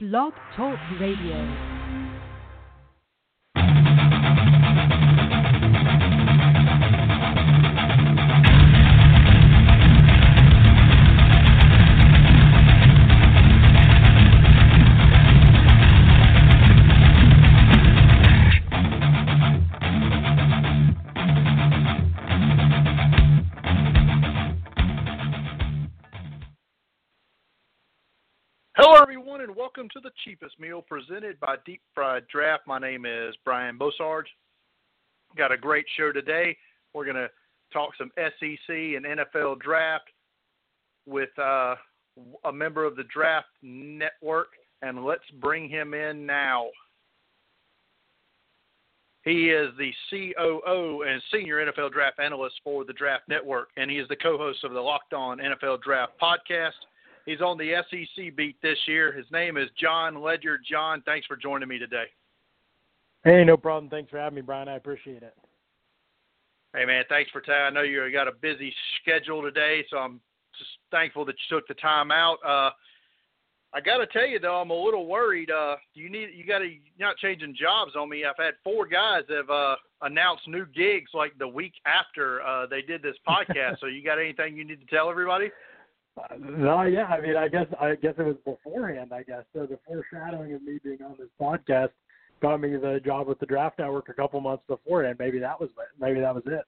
Blog Talk Radio. Welcome to the cheapest meal presented by Deep Fried Draft. My name is Brian Bosarge. Got a great show today. We're going to talk some SEC and NFL draft with uh, a member of the Draft Network, and let's bring him in now. He is the COO and senior NFL draft analyst for the Draft Network, and he is the co host of the Locked On NFL Draft podcast. He's on the SEC beat this year. His name is Jon Ledyard. Jon, thanks for joining me today. Hey, no problem. Thanks for having me, Brian. I appreciate it. Hey, man, thanks for time. I know you got a busy schedule today, so I'm just thankful that you took the time out. Uh, I got to tell you though, I'm a little worried. Uh, you need you got to not changing jobs on me. I've had four guys have uh, announced new gigs like the week after uh, they did this podcast. so you got anything you need to tell everybody? No, yeah. I mean, I guess I guess it was beforehand. I guess so. The foreshadowing of me being on this podcast got me the job with the Draft Network a couple months beforehand. Maybe that was maybe that was it.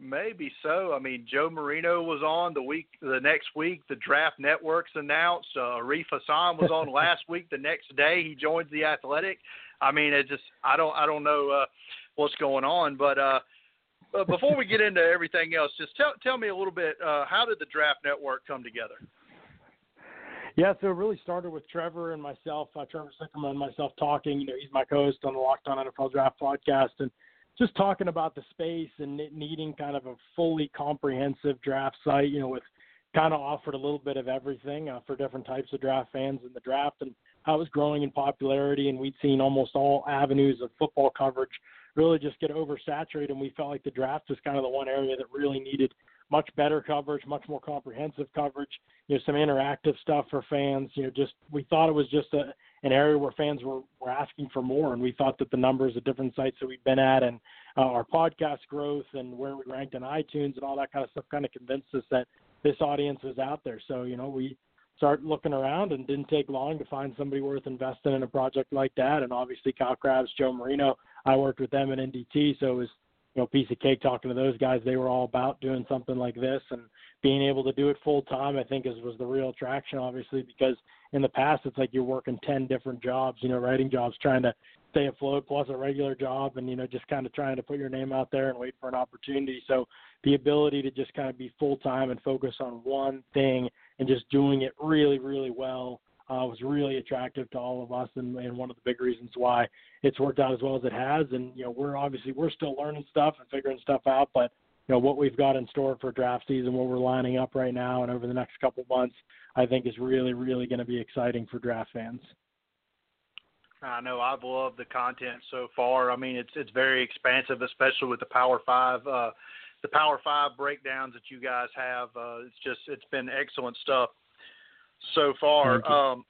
Maybe so. I mean, Joe Marino was on the week, the next week. The Draft Network's announced. Uh, Arif Hassan was on last week. The next day, he joins the Athletic. I mean, it just I don't I don't know uh, what's going on, but uh, uh, before we get into everything else, just tell tell me a little bit. Uh, how did the Draft Network come together? Yeah, so it really started with Trevor and myself, uh, Trevor Sikkema and myself talking. You know, he's my co-host on the Locked On NFL Draft podcast, and just talking about the space and needing kind of a fully comprehensive draft site. You know, with kind of offered a little bit of everything uh, for different types of draft fans in the draft, and how it was growing in popularity, and we'd seen almost all avenues of football coverage really just get oversaturated. And we felt like the draft was kind of the one area that really needed much better coverage, much more comprehensive coverage, you know, some interactive stuff for fans. You know, just we thought it was just a an area where fans were, were asking for more, and we thought that the numbers at different sites that we've been at and uh, our podcast growth and where we ranked in iTunes and all that kind of stuff kind of convinced us that this audience is out there. So you know, we start looking around and didn't take long to find somebody worth investing in a project like that. And obviously, Kyle Crabbs, Joe Marino, I worked with them at NDT, so it was you know piece of cake talking to those guys. They were all about doing something like this and being able to do it full time. I think is was the real attraction, obviously, because in the past it's like you're working ten different jobs, you know, writing jobs, trying to stay afloat, plus a regular job, and you know just kind of trying to put your name out there and wait for an opportunity. So the ability to just kind of be full time and focus on one thing and just doing it really, really well uh, was really attractive to all of us, and, and one of the big reasons why it's worked out as well as it has. And you know, we're obviously we're still learning stuff and figuring stuff out, but you know what we've got in store for draft season, what we're lining up right now, and over the next couple months, I think is really, really going to be exciting for draft fans. I know I've loved the content so far. I mean, it's it's very expansive, especially with the Power Five, uh, the Power Five breakdowns that you guys have. Uh, it's just it's been excellent stuff so far. Um,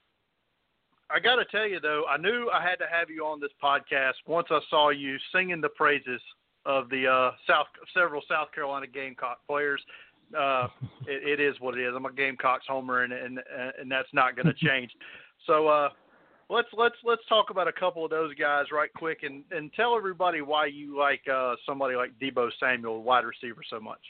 I got to tell you though, I knew I had to have you on this podcast once I saw you singing the praises of the uh, South several South Carolina Gamecock players. Uh, it, it is what it is. I'm a Gamecocks homer, and and and that's not going to change. So uh, let's let's let's talk about a couple of those guys right quick, and and tell everybody why you like uh, somebody like Deebo Samuel, wide receiver, so much.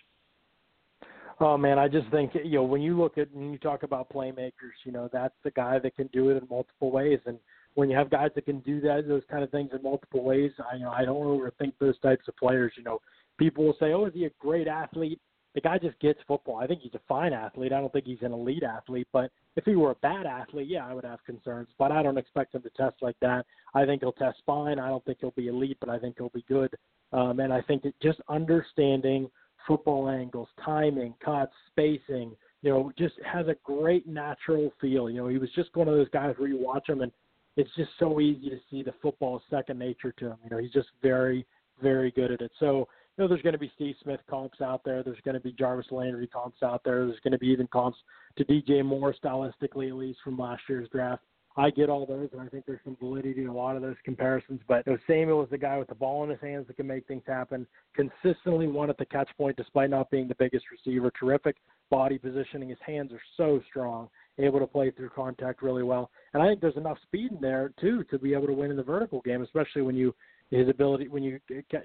Oh man, I just think you know when you look at when you talk about playmakers, you know that's the guy that can do it in multiple ways, and when you have guys that can do that those kind of things in multiple ways, I you know I don't overthink those types of players. You know, people will say, "Oh, is he a great athlete?" The guy just gets football. I think he's a fine athlete. I don't think he's an elite athlete, but if he were a bad athlete, yeah, I would have concerns. But I don't expect him to test like that. I think he'll test fine. I don't think he'll be elite, but I think he'll be good. Um, and I think that just understanding football angles, timing, cuts, spacing. You know, just has a great natural feel. You know, he was just one of those guys where you watch him and it's just so easy to see the football is second nature to him. You know, he's just very, very good at it. So, know, there's going to be Steve Smith comps out there. There's going to be Jarvis Landry comps out there. There's going to be even comps to DJ Moore stylistically, at least from last year's draft. I get all those, and I think there's some validity in a lot of those comparisons. But Samuel is the guy with the ball in his hands that can make things happen. Consistently won at the catch point, despite not being the biggest receiver. Terrific body positioning. His hands are so strong, able to play through contact really well. And I think there's enough speed in there too to be able to win in the vertical game, especially when you his ability when you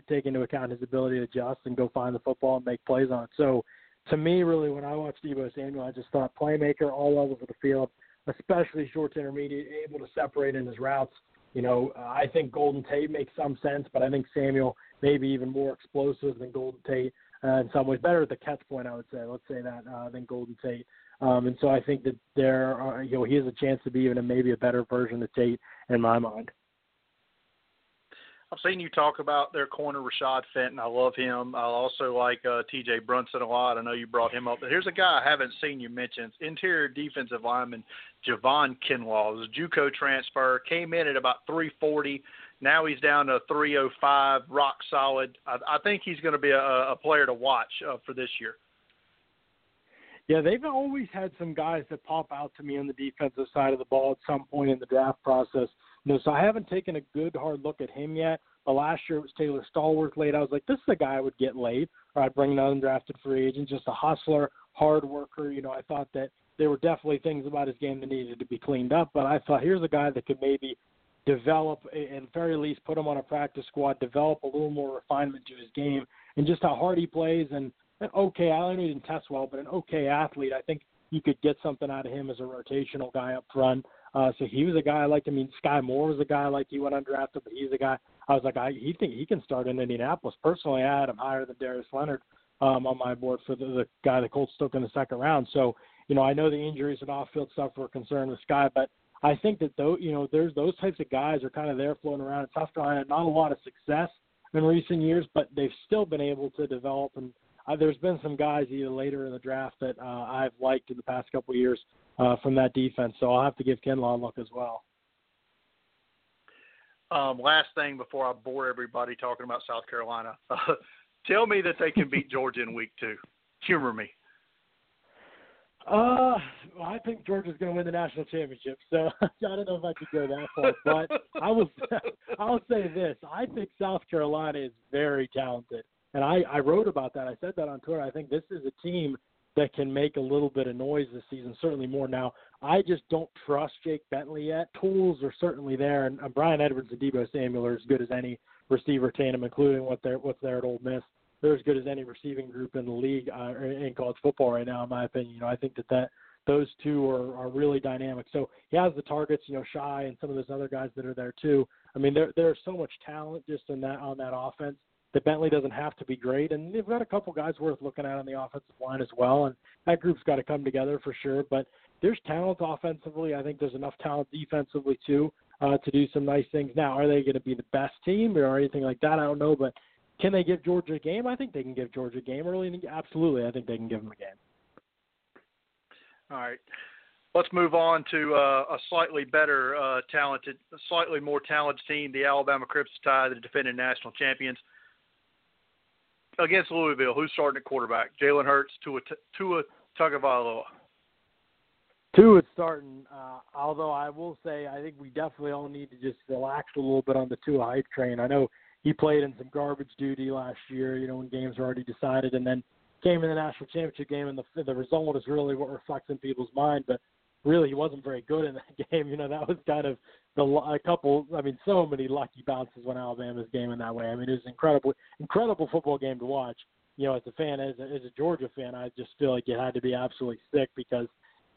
take into account his ability to adjust and go find the football and make plays on it. So to me, really, when I watched Deebo Samuel, I just thought playmaker all of the field especially short to intermediate, able to separate in his routes. You know, uh, I think Golden Tate makes some sense, but I think Samuel maybe even more explosive than Golden Tate. Uh, in some ways, better at the catch point, I would say. Let's say that uh, than Golden Tate. Um, and so I think that there, are, you know, he has a chance to be even a, maybe a better version of Tate in my mind. I've seen you talk about their corner Rashad Fenton. I love him. I also like uh, T.J. Brunson a lot. I know you brought him up, but here's a guy I haven't seen you mention: interior defensive lineman Javon Kinlaw. A JUCO transfer. Came in at about 340. Now he's down to 305. Rock solid. I, I think he's going to be a, a player to watch uh, for this year. Yeah, they've always had some guys that pop out to me on the defensive side of the ball at some point in the draft process. You know, so I haven't taken a good hard look at him yet. But last year it was Taylor Stallworth late. I was like, this is a guy I would get late, or I'd bring an undrafted free agent, just a hustler, hard worker. You know, I thought that there were definitely things about his game that needed to be cleaned up. But I thought here's a guy that could maybe develop, at very least, put him on a practice squad, develop a little more refinement to his game, and just how hard he plays. And an okay, I know he didn't test well, but an okay athlete. I think you could get something out of him as a rotational guy up front. Uh, so he was a guy I liked. I mean, Skai Moore was a guy I liked. He went undrafted, but he's a guy I was like, I he think he can start in Indianapolis. Personally, I had him higher than Darius Leonard um, on my board for the, the guy the Colts took in the second round. So, you know, I know the injuries and off-field stuff were a concern with Skai, but I think that though, you know, there's those types of guys are kind of there floating around. Tough to not a lot of success in recent years, but they've still been able to develop and uh, there's been some guys either later in the draft that uh, I've liked in the past couple of years uh, from that defense. So I'll have to give Kinlaw a look as well. Um, last thing before I bore everybody talking about South Carolina, uh, tell me that they can beat Georgia in week two. Humor me. Uh, well, I think Georgia's going to win the national championship, so I don't know if I could go that far. But I will, I'll say this: I think South Carolina is very talented, and I, I wrote about that. I said that on Twitter. I think this is a team that can make a little bit of noise this season, certainly more now. I just don't trust Jake Bentley yet. Tools are certainly there, and uh, Bryan Edwards and Deebo Samuel are as good as any receiver tandem, including what they're what's there at Ole Miss. They're as good as any receiving group in the league uh, in college football right now, in my opinion. You know, I think that that those two are, are really dynamic. So he has the targets, you know, Shi and some of those other guys that are there too. I mean, there there's so much talent just in that on that offense that Bentley doesn't have to be great, and they've got a couple guys worth looking at on the offensive line as well, and that group's got to come together for sure. But there's talent offensively. I think there's enough talent defensively too uh, to do some nice things. Now, are they going to be the best team or anything like that? I don't know, but can they give Georgia a game? I think they can give Georgia a game early. Absolutely, I think they can give them a game. All right. Let's move on to uh, a slightly better, uh, talented, slightly more talented team, the Alabama Crimson Tide, the defending national champions against Louisville, who's starting at quarterback? Jalen Hurts, Tua, Tua Tagovailoa. Tua is starting. Uh, although I will say, I think we definitely all need to just relax a little bit on the Tua hype train. I know he played in some garbage duty last year, you know, when games were already decided, and then came in the national championship game, and the the result is really what reflects in people's mind. But really he wasn't very good in that game. You know, that was kind of the a couple. I mean, so many lucky bounces when Alabama's game in that way. I mean, it was incredible, incredible football game to watch. You know, as a fan, as a, as a Georgia fan, I just feel like it had to be absolutely sick because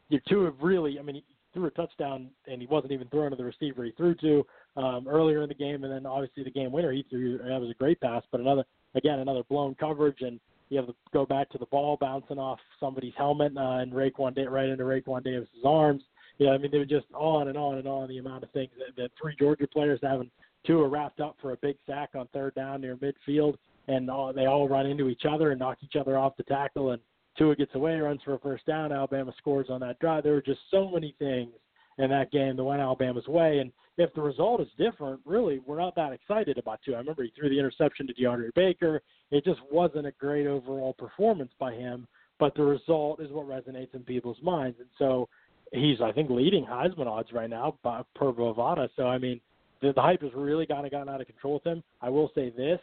you two have really. I mean, he threw a touchdown and he wasn't even throwing to the receiver he threw to um, earlier in the game, and then obviously the game winner he threw. That was a great pass, but another again another blown coverage and you have to go back to the ball bouncing off somebody's helmet uh, and Day right into Raekwon Davis's arms. Yeah, I mean they were just on and on and on the amount of things that, that three Georgia players having Tua wrapped up for a big sack on third down near midfield, and all, they all run into each other and knock each other off the tackle, and Tua gets away, runs for a first down. Alabama scores on that drive. There were just so many things in that game that went Alabama's way. And if the result is different, really, we're not that excited about Tua. I remember he threw the interception to DeAndre Baker. It just wasn't a great overall performance by him, but the result is what resonates in people's minds. And so he's, I think, leading Heisman odds right now by, per Bovada. So, I mean, the, the hype has really kind of gotten out of control with him. I will say this.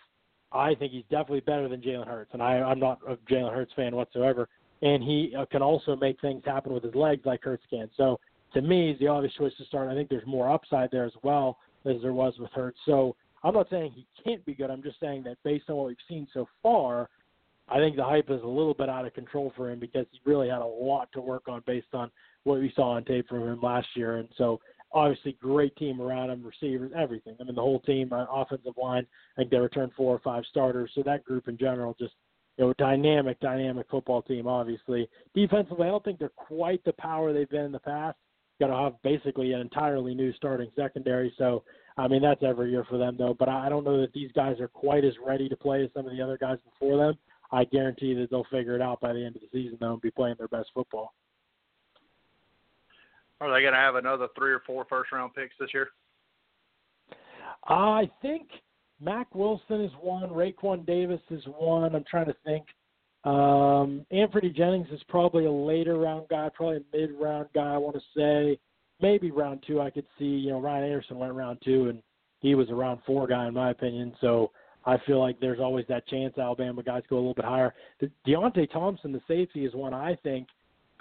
I think he's definitely better than Jalen Hurts, and I, I'm not a Jalen Hurts fan whatsoever. And he uh, can also make things happen with his legs like Hurts can. So to me, he's the obvious choice to start. I think there's more upside there as well as there was with Hurts. So I'm not saying he can't be good. I'm just saying that based on what we've seen so far, I think the hype is a little bit out of control for him because he really had a lot to work on based on what we saw on tape from him last year. And so obviously great team around him, receivers, everything. I mean the whole team, uh, offensive line. I think they returned four or five starters. So that group in general just you know, dynamic, dynamic football team, obviously. Defensively, I don't think they're quite the power they've been in the past. Got to have basically an entirely new starting secondary. So, I mean, that's every year for them, though. But I don't know that these guys are quite as ready to play as some of the other guys before them. I guarantee that they'll figure it out by the end of the season, though, and be playing their best football. Are they going to have another three or four first round picks this year? I think Mack Wilson is one. Raekwon Davis is one. I'm trying to think. Um, Anfernee Jennings is probably a later round guy, probably a mid round guy. I want to say maybe round two. I could see. You know, Ryan Anderson went round two, and he was a round four guy in my opinion. So I feel like there's always that chance Alabama guys go a little bit higher. The, Deionte Thompson, the safety, is one I think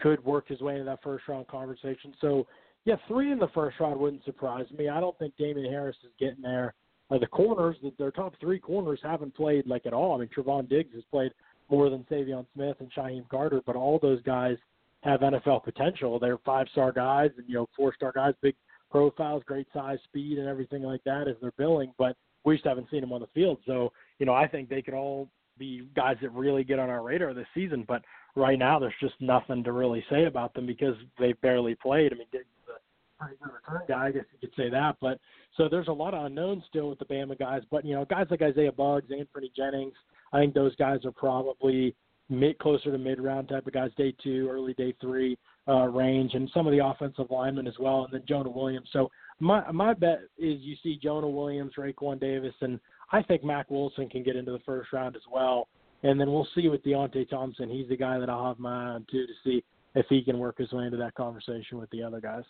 could work his way into that first round conversation. So yeah, three in the first round wouldn't surprise me. I don't think Damien Harris is getting there uh, the corners, their top three corners haven't played like at all. I mean, Trevon Diggs has played more than Saivion Smith and Shyheim Carter, but all those guys have NFL potential. They're five star guys and you know four star guys, big profiles, great size, speed, and everything like that as they're billing. But we just haven't seen them on the field. So you know, I think they could all be guys that really get on our radar this season. But right now, there's just nothing to really say about them because they barely played. I mean, Diggs a pretty good return guy, I guess you could say that. But so there's a lot of unknowns still with the Bama guys, but you know, guys like Isaiah Buggs, Anfernee Jennings, I think those guys are probably mid closer to mid round type of guys, day two, early day three uh, range, and some of the offensive linemen as well, and then Jonah Williams. So my my bet is you see Jonah Williams, Raekwon Davis, and I think Mack Wilson can get into the first round as well. And then we'll see with Deionte Thompson. He's the guy that I'll have my eye on too to see if he can work his way into that conversation with the other guys.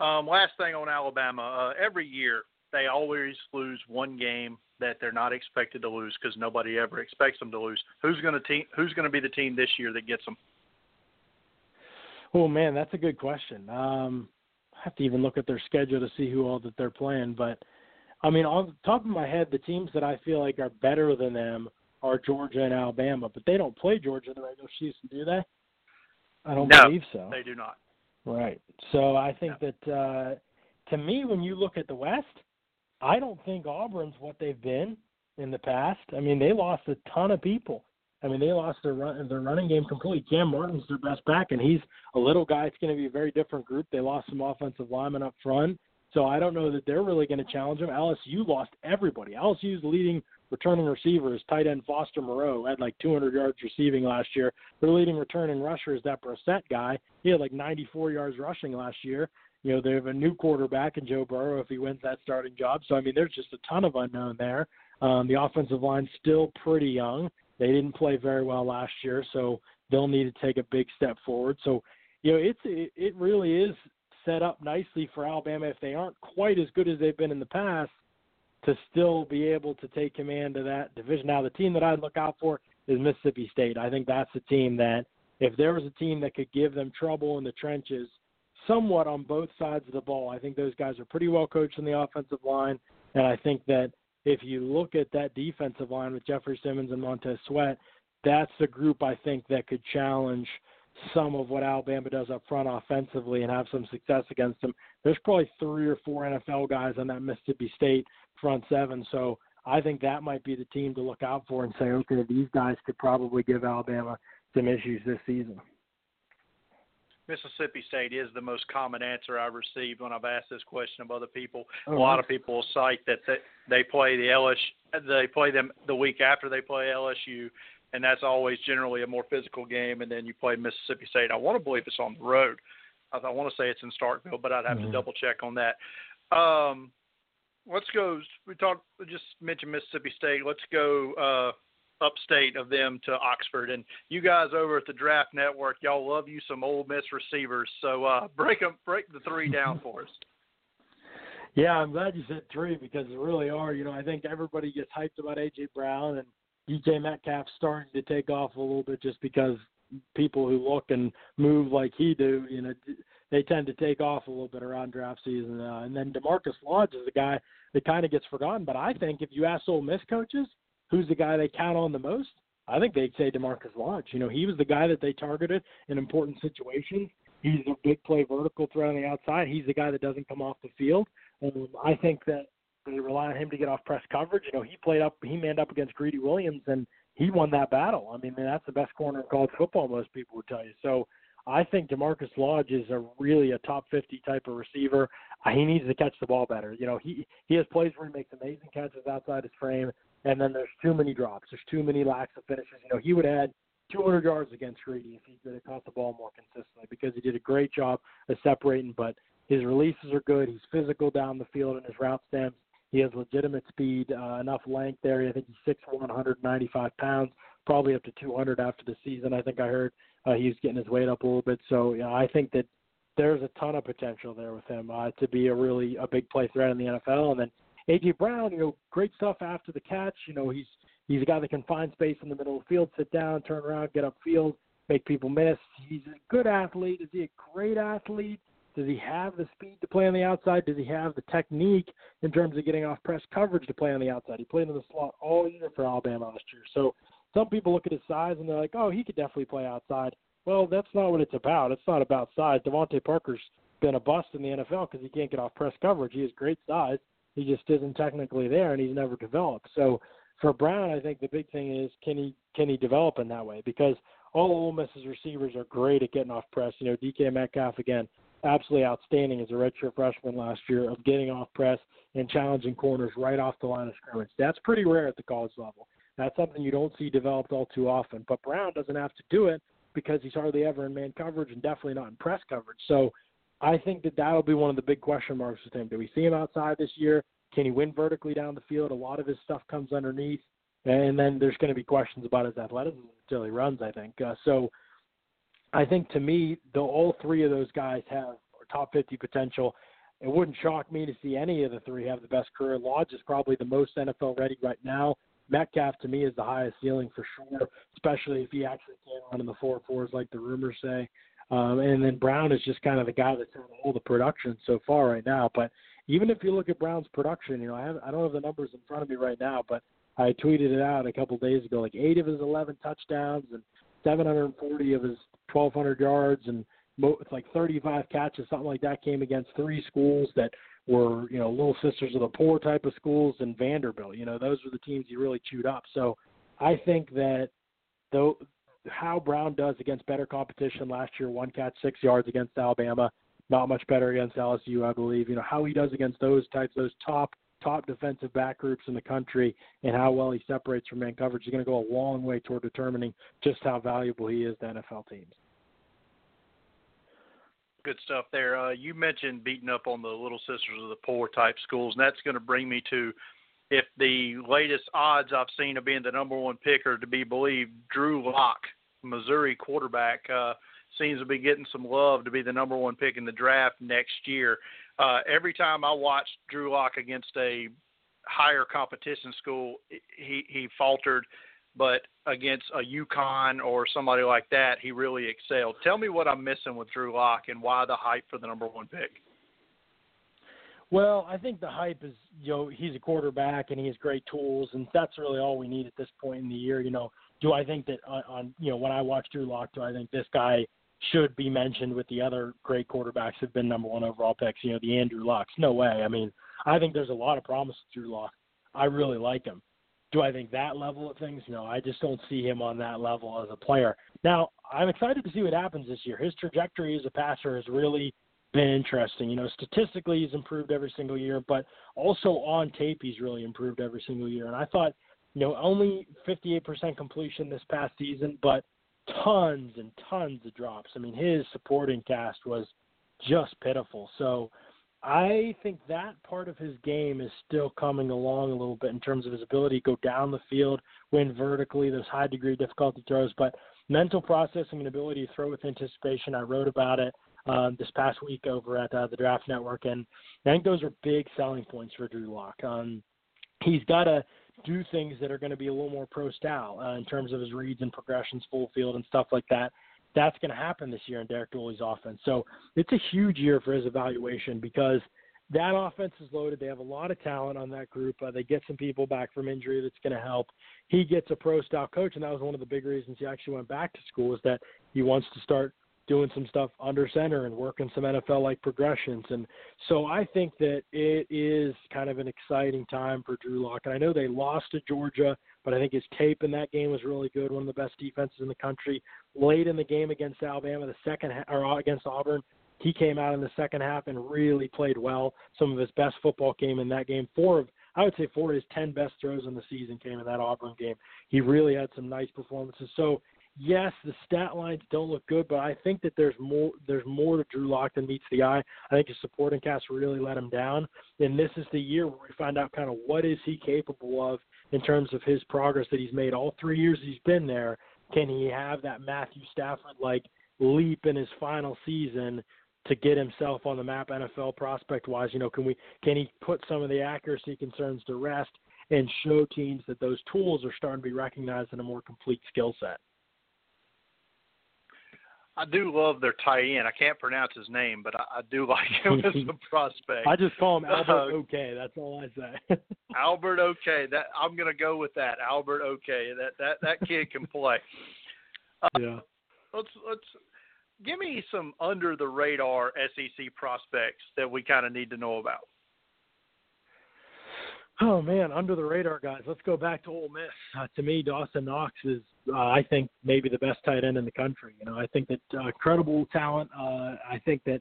Um, last thing on Alabama, uh, every year they always lose one game that they're not expected to lose because nobody ever expects them to lose. Who's going to team? Who's going to be the team this year that gets them? Oh man, that's a good question. Um, I have to even look at their schedule to see who all that they're playing. But I mean, on the top of my head, the teams that I feel like are better than them are Georgia and Alabama. But they don't play Georgia in the regular season, do they? I don't no, believe so. They do not. Right. So I think yeah. that uh, to me, when you look at the West, I don't think Auburn's what they've been in the past. I mean, they lost a ton of people. I mean, they lost their run their running game completely. Kam Martin's their best back, and he's a little guy. It's going to be a very different group. They lost some offensive linemen up front, so I don't know that they're really going to challenge them. LSU lost everybody. LSU's leading returning receiver is tight end Foster Moreau, had like 200 yards receiving last year. Their leading returning rusher is that Brossette guy. He had like 94 yards rushing last year. You know, they have a new quarterback in Joe Burrow if he wins that starting job. So, I mean, there's just a ton of unknown there. Um, the offensive line's still pretty young. They didn't play very well last year, so they'll need to take a big step forward. So, you know, it's it, it really is set up nicely for Alabama if they aren't quite as good as they've been in the past to still be able to take command of that division. Now, the team that I'd look out for is Mississippi State. I think that's the team that, if there was a team that could give them trouble in the trenches, somewhat on both sides of the ball, I think those guys are pretty well coached in the offensive line. And I think that if you look at that defensive line with Jeffrey Simmons and Montez Sweat, that's the group I think that could challenge some of what Alabama does up front offensively and have some success against them. There's probably three or four NFL guys on that Mississippi State front seven. So I think that might be the team to look out for and say, okay, these guys could probably give Alabama some issues this season. Mississippi State is the most common answer I've received when I've asked this question of other people. Oh, a lot of people cite that they, they play the LSU, they play them the week after they play LSU, and that's always generally a more physical game. And then you play Mississippi State. I want to believe it's on the road. I, I want to say it's in Starkville, but I'd have Mhm. to double check on that. Um, let's go. We talked. We just mentioned Mississippi State. Let's go uh, upstate of them to Oxford. And you guys over at the Draft Network, y'all love you some Ole Miss receivers. So uh, break them, break the three down for us. Yeah, I'm glad you said three because they really are. You know, I think everybody gets hyped about AJ Brown and DK Metcalf starting to take off a little bit just because people who look and move like he do, you know, they tend to take off a little bit around draft season. Uh, and then DaMarkus Lodge is the guy that kind of gets forgotten. But I think if you ask Ole Miss coaches, who's the guy they count on the most? I think they'd say DaMarkus Lodge. You know, he was the guy that they targeted in important situations. He's a big play vertical threat on the outside. He's the guy that doesn't come off the field. Um, I think that they rely on him to get off press coverage. You know, he played up, he manned up against Greedy Williams, and he won that battle. I mean, that's the best corner in college football. Most people would tell you. So I think DaMarkus Lodge is a really a top 50 type of receiver. Uh, he needs to catch the ball better. You know, he he has plays where he makes amazing catches outside his frame, and then there's too many drops. There's too many lacks of finishes. You know, he would add 200 yards against Greedy if he could have caught the ball more consistently because he did a great job of separating. But his releases are good. He's physical down the field in his route stems. He has legitimate speed, uh, enough length there. I think he's 6'1", 195 pounds, probably up to 200 after the season. I think I heard uh, he's getting his weight up a little bit. So you know, I think that there's a ton of potential there with him uh, to be a really a big play threat in the NFL. And then AJ Brown, you know, great stuff after the catch. You know, he's he's a guy that can find space in the middle of the field, sit down, turn around, get upfield, make people miss. He's a good athlete. Is he a great athlete? Does he have the speed to play on the outside? Does he have the technique in terms of getting off press coverage to play on the outside? He played in the slot all year for Alabama last year. So some people look at his size and they're like, oh, he could definitely play outside. Well, that's not what it's about. It's not about size. DeVante Parker's been a bust in the NFL because he can't get off press coverage. He has great size. He just isn't technically there, and he's never developed. So for Brown, I think the big thing is can he can he develop in that way? Because all Ole Miss's receivers are great at getting off press. You know, DK Metcalf again, absolutely outstanding as a redshirt freshman last year of getting off press and challenging corners right off the line of scrimmage. That's pretty rare at the college level. That's something you don't see developed all too often. But Brown doesn't have to do it because he's hardly ever in man coverage and definitely not in press coverage. So I think that that'll be one of the big question marks with him. Do we see him outside this year? Can he win vertically down the field? A lot of his stuff comes underneath. And then there's going to be questions about his athleticism until he runs, I think. Uh, so I think to me, though all three of those guys have top 50 potential, it wouldn't shock me to see any of the three have the best career. Lodge is probably the most NFL ready right now. Metcalf to me is the highest ceiling for sure, especially if he actually can run in the four fours like the rumors say. Um, and then Brown is just kind of the guy that's had all the production so far right now. But even if you look at Brown's production, you know, I, have, I don't have the numbers in front of me right now, but I tweeted it out a couple days ago. Like eight of his 11 touchdowns and 740 of his 1,200 yards and it's like 35 catches, something like that, came against three schools that were, you know, little sisters of the poor type of schools and Vanderbilt. You know, those were the teams he really chewed up. So I think that though how Brown does against better competition last year, one catch, six yards against Alabama, not much better against LSU, I believe. You know, how he does against those types, those top top defensive back groups in the country and how well he separates from man coverage is going to go a long way toward determining just how valuable he is to NFL teams good stuff there. Uh, you mentioned beating up on the Little Sisters of the Poor type schools, and that's going to bring me to if the latest odds I've seen of being the number one picker to be believed, Drew Lock, Missouri quarterback, uh, seems to be getting some love to be the number one pick in the draft next year. Uh, every time I watched Drew Lock against a higher competition school, he he faltered but against a UConn or somebody like that, he really excelled. Tell me what I'm missing with Drew Lock and why the hype for the number one pick. Well, I think the hype is, you know, he's a quarterback and he has great tools, and that's really all we need at this point in the year. You know, do I think that on, on you know, when I watch Drew Lock, do I think this guy should be mentioned with the other great quarterbacks who've been number one overall picks? You know, the Andrew Lucks. No way. I mean, I think there's a lot of promise with Drew Lock. I really like him. Do I think that level of things? No, I just don't see him on that level as a player. Now, I'm excited to see what happens this year. His trajectory as a passer has really been interesting. You know, statistically he's improved every single year, but also on tape he's really improved every single year. And I thought, you know, only 58% completion this past season, but tons and tons of drops. I mean, his supporting cast was just pitiful. So I think that part of his game is still coming along a little bit in terms of his ability to go down the field, win vertically, those high degree difficulty throws, but mental processing and ability to throw with anticipation. I wrote about it um, this past week over at uh, the Draft Network, and I think those are big selling points for Drew Lock. Um, he's got to do things that are going to be a little more pro style uh, in terms of his reads and progressions, full field, and stuff like that that's going to happen this year in Derek Dooley's offense. So it's a huge year for his evaluation because that offense is loaded. They have a lot of talent on that group. Uh, they get some people back from injury that's going to help. He gets a pro style coach, and that was one of the big reasons he actually went back to school is that he wants to start doing some stuff under center and working some NFL like progressions. And so I think that it is kind of an exciting time for Drew Lock. And I know they lost to Georgia, but I think his tape in that game was really good. One of the best defenses in the country. Late in the game against Alabama, the second or uh, against Auburn, he came out in the second half and really played well. Some of his best football game in that game. Four of I would say four of his ten best throws in the season came in that Auburn game. He really had some nice performances. So yes, the stat lines don't look good, but I think that there's more there's more to Drew Lock than meets the eye. I think his supporting cast really let him down, and this is the year where we find out kind of what is he capable of in terms of his progress that he's made all three years he's been there. Can he have that Matthew Stafford like leap in his final season to get himself on the map NFL prospect wise? You know, can we can he put some of the accuracy concerns to rest and show teams that those tools are starting to be recognized in a more complete skill set? I do love their tight end. I can't pronounce his name, but I, I do like him as a prospect. I just call him Albert uh, Okay. That's all I say. Albert Okay. That I'm going to go with that. Albert Okay. That that that kid can play. Uh, yeah. Let's let's give me some under the radar SEC prospects that we kind of need to know about. Oh man, under the radar guys. Let's go back to Ole Miss. Uh, to me, Dawson Knox is, uh, I think, maybe the best tight end in the country. You know, I think that uh, credible talent. Uh, I think that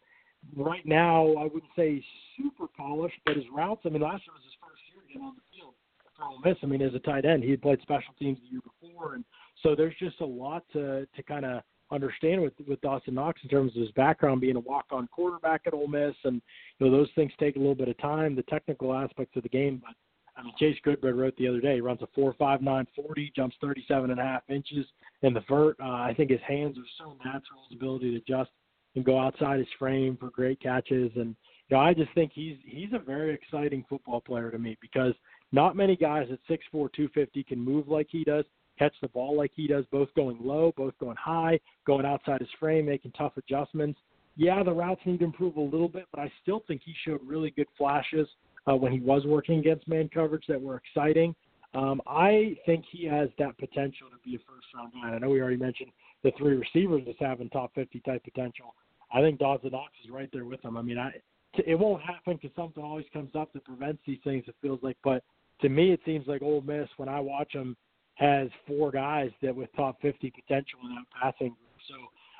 right now, I wouldn't say super polished, but his routes. I mean, last year was his first year getting on the field for Ole Miss. I mean, as a tight end, he had played special teams the year before, and so there's just a lot to to kind of understand with with Dawson Knox in terms of his background being a walk-on quarterback at Ole Miss, and you know those things take a little bit of time, the technical aspects of the game. But I mean, Chase Goodbread wrote the other day. He runs a four five nine forty, jumps thirty seven and a half inches in the vert. Uh, I think his hands are so natural, his ability to adjust and go outside his frame for great catches, and you know I just think he's he's a very exciting football player to me because not many guys at six four two fifty can move like he does catch the ball like he does, both going low, both going high, going outside his frame, making tough adjustments. Yeah, the routes need to improve a little bit, but I still think he showed really good flashes uh, when he was working against man coverage that were exciting. Um, I think he has that potential to be a first round guy. I know we already mentioned the three receivers as having top 50 type potential. I think Dawson Knox is right there with him. I mean, I, it won't happen because something always comes up that prevents these things. It feels like, but to me, it seems like Ole Miss when I watch them has four guys that with top 50 potential in that passing group. So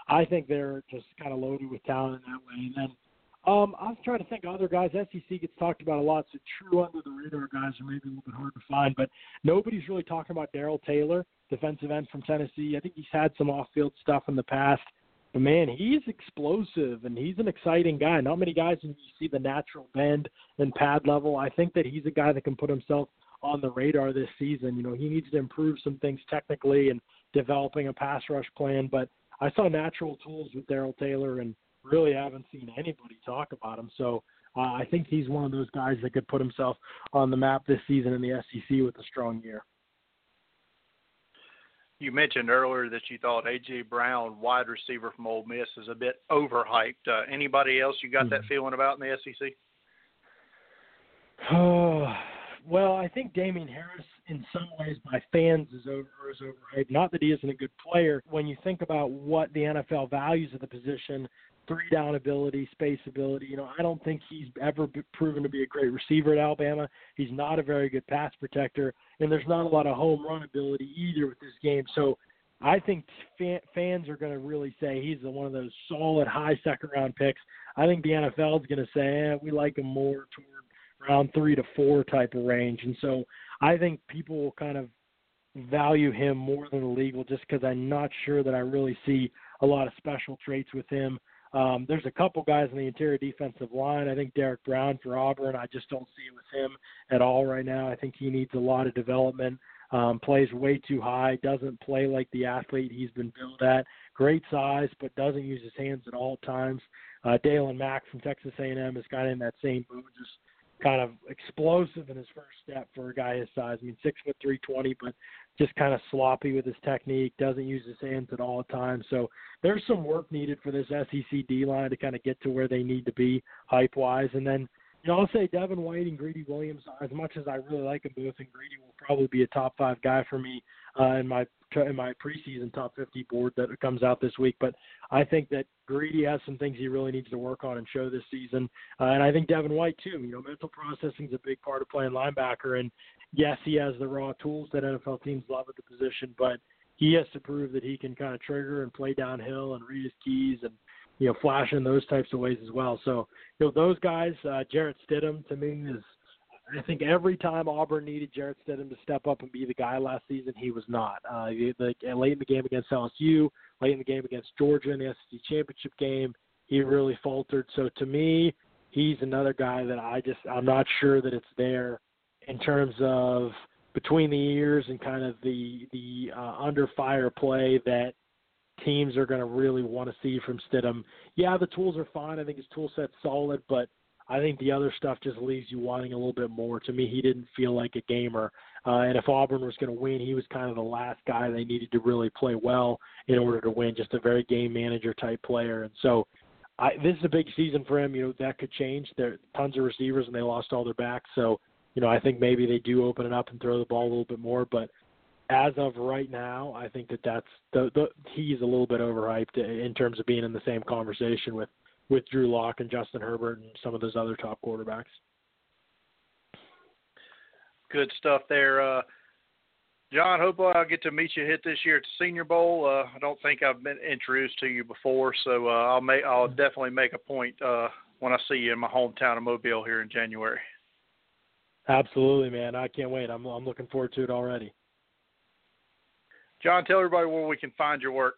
I think they're just kind of loaded with talent in that way. And then um, I'm trying to think of other guys. SEC gets talked about a lot, so true under the radar guys are maybe a little bit hard to find. But nobody's really talking about Darrell Taylor, defensive end from Tennessee. I think he's had some off-field stuff in the past. But man, he's explosive and he's an exciting guy. Not many guys you see the natural bend and pad level. I think that he's a guy that can put himself on the radar this season. You know, he needs to improve some things technically and developing a pass rush plan. But I saw natural tools with Darrell Taylor and really haven't seen anybody talk about him. So uh, I think he's one of those guys that could put himself on the map this season in the SEC with a strong year. You mentioned earlier that you thought AJ Brown, wide receiver from Ole Miss, is a bit overhyped. Uh, anybody else you got mm-hmm. that feeling about in the SEC? Oh, well, I think Damien Harris, in some ways, by fans, is over is overhyped. Not that he isn't a good player. When you think about what the NFL values of the position, three down ability, space ability. You know, I don't think he's ever proven to be a great receiver at Alabama. He's not a very good pass protector, and there's not a lot of home run ability either with this game. So I think fans are going to really say he's one of those solid high second round picks. I think the NFL is going to say eh, we like him more toward round three to four type of range. And so I think people will kind of value him more than the legal just because I'm not sure that I really see a lot of special traits with him. Um, there's a couple guys in the interior defensive line. I think Derrick Brown for Auburn. I just don't see it with him at all right now. I think he needs a lot of development. Um, plays way too high. Doesn't play like the athlete he's been built at. Great size, but doesn't use his hands at all times. Uh, Daylon Mack from Texas A&M is kind of in that same boat, just kind of explosive in his first step for a guy his size. I mean, six foot three twenty, but just kind of sloppy with his technique. Doesn't use his hands at all times. So there's some work needed for this SEC D line to kind of get to where they need to be hype wise. And then you know I'll say Devin White and Greedy Williams. As much as I really like them both, and Greedy will probably be a top five guy for me uh, in my in my preseason top 50 board that comes out this week. But I think that Greedy has some things he really needs to work on and show this season. Uh, and I think Devin White too. You know, mental processing is a big part of playing linebacker. And yes, he has the raw tools that NFL teams love at the position, but he has to prove that he can kind of trigger and play downhill and read his keys and you know flash in those types of ways as well. So you know those guys, uh, Jarrett Stidham to me is I think every time Auburn needed Jarrett Stidham to step up and be the guy last season, he was not. Uh, the, late in the game against LSU, late in the game against Georgia in the SEC championship game, he really faltered. So to me, he's another guy that I just I'm not sure that it's there in terms of between the ears and kind of the the uh, under fire play that teams are going to really want to see from Stidham. Yeah, the tools are fine. I think his tool set's solid, but I think the other stuff just leaves you wanting a little bit more. To me, he didn't feel like a gamer. Uh, and if Auburn was going to win, he was kind of the last guy they needed to really play well in order to win. Just a very game manager type player. And so, I, this is a big season for him. You know that could change. There tons of receivers, and they lost all their backs. So, you know, I think maybe they do open it up and throw the ball a little bit more. But as of right now, I think that that's the, the he's a little bit overhyped in terms of being in the same conversation with with Drew Lock and Justin Herbert and some of those other top quarterbacks. Good stuff there. Uh, Jon, hope I'll get to meet you hit this year at the Senior Bowl. Uh, I don't think I've been introduced to you before, so uh, I'll make I'll definitely make a point uh, when I see you in my hometown of Mobile here in January. Absolutely, man. I can't wait. I'm I'm looking forward to it already. Jon, tell everybody where we can find your work.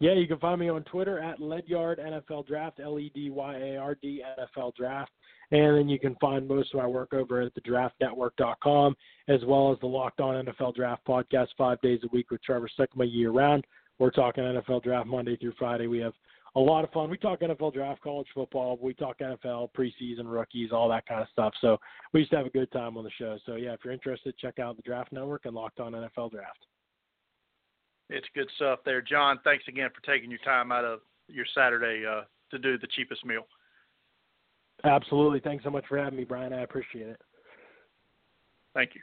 Yeah, you can find me on Twitter at Ledyard NFL Draft, L E D Y A R D NFL Draft. And then you can find most of my work over at thedraftnetwork.com, as well as the Locked On NFL Draft podcast five days a week with Trevor Sikkema year round. We're talking NFL Draft Monday through Friday. We have a lot of fun. We talk NFL Draft, college football. We talk NFL, preseason, rookies, all that kind of stuff. So we to have a good time on the show. So, yeah, if you're interested, check out the Draft Network and Locked On NFL Draft. It's good stuff there, Jon. Thanks again for taking your time out of your Saturday uh, to do the cheapest meal. Absolutely. Thanks so much for having me, Brian. I appreciate it. Thank you.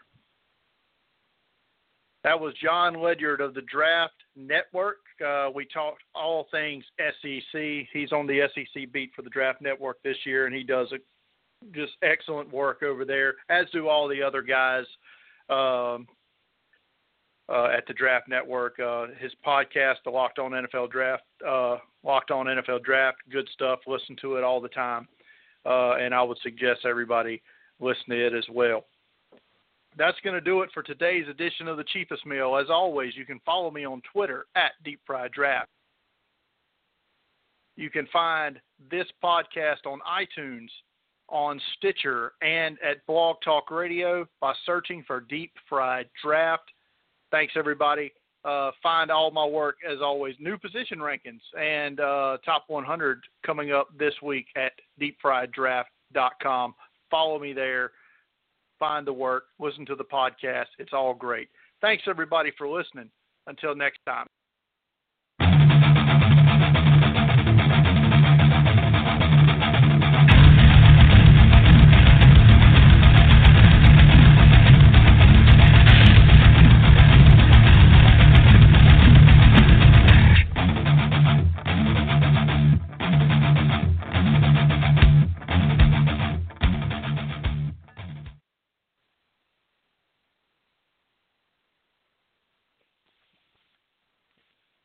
That was Jon Ledyard of the Draft Network. Uh, we talked all things SEC. He's on the SEC beat for the Draft Network this year, and he does a, just excellent work over there, as do all the other guys. Um, uh, at the Draft Network. Uh, his podcast, the Locked On NFL Draft, uh, Locked On NFL Draft, good stuff. Listen to it all the time, uh, and I would suggest everybody listen to it as well. That's going to do it for today's edition of the Cheapest Meal. As always, you can follow me on Twitter at Deep Fried Draft. You can find this podcast on iTunes, on Stitcher, and at Blog Talk Radio by searching for Deep Fried Draft. Thanks, everybody. Uh, find all my work, as always, new position rankings and uh, top 100 coming up this week at deepfrieddraft.com. Follow me there. Find the work. Listen to the podcast. It's all great. Thanks, everybody, for listening. Until next time.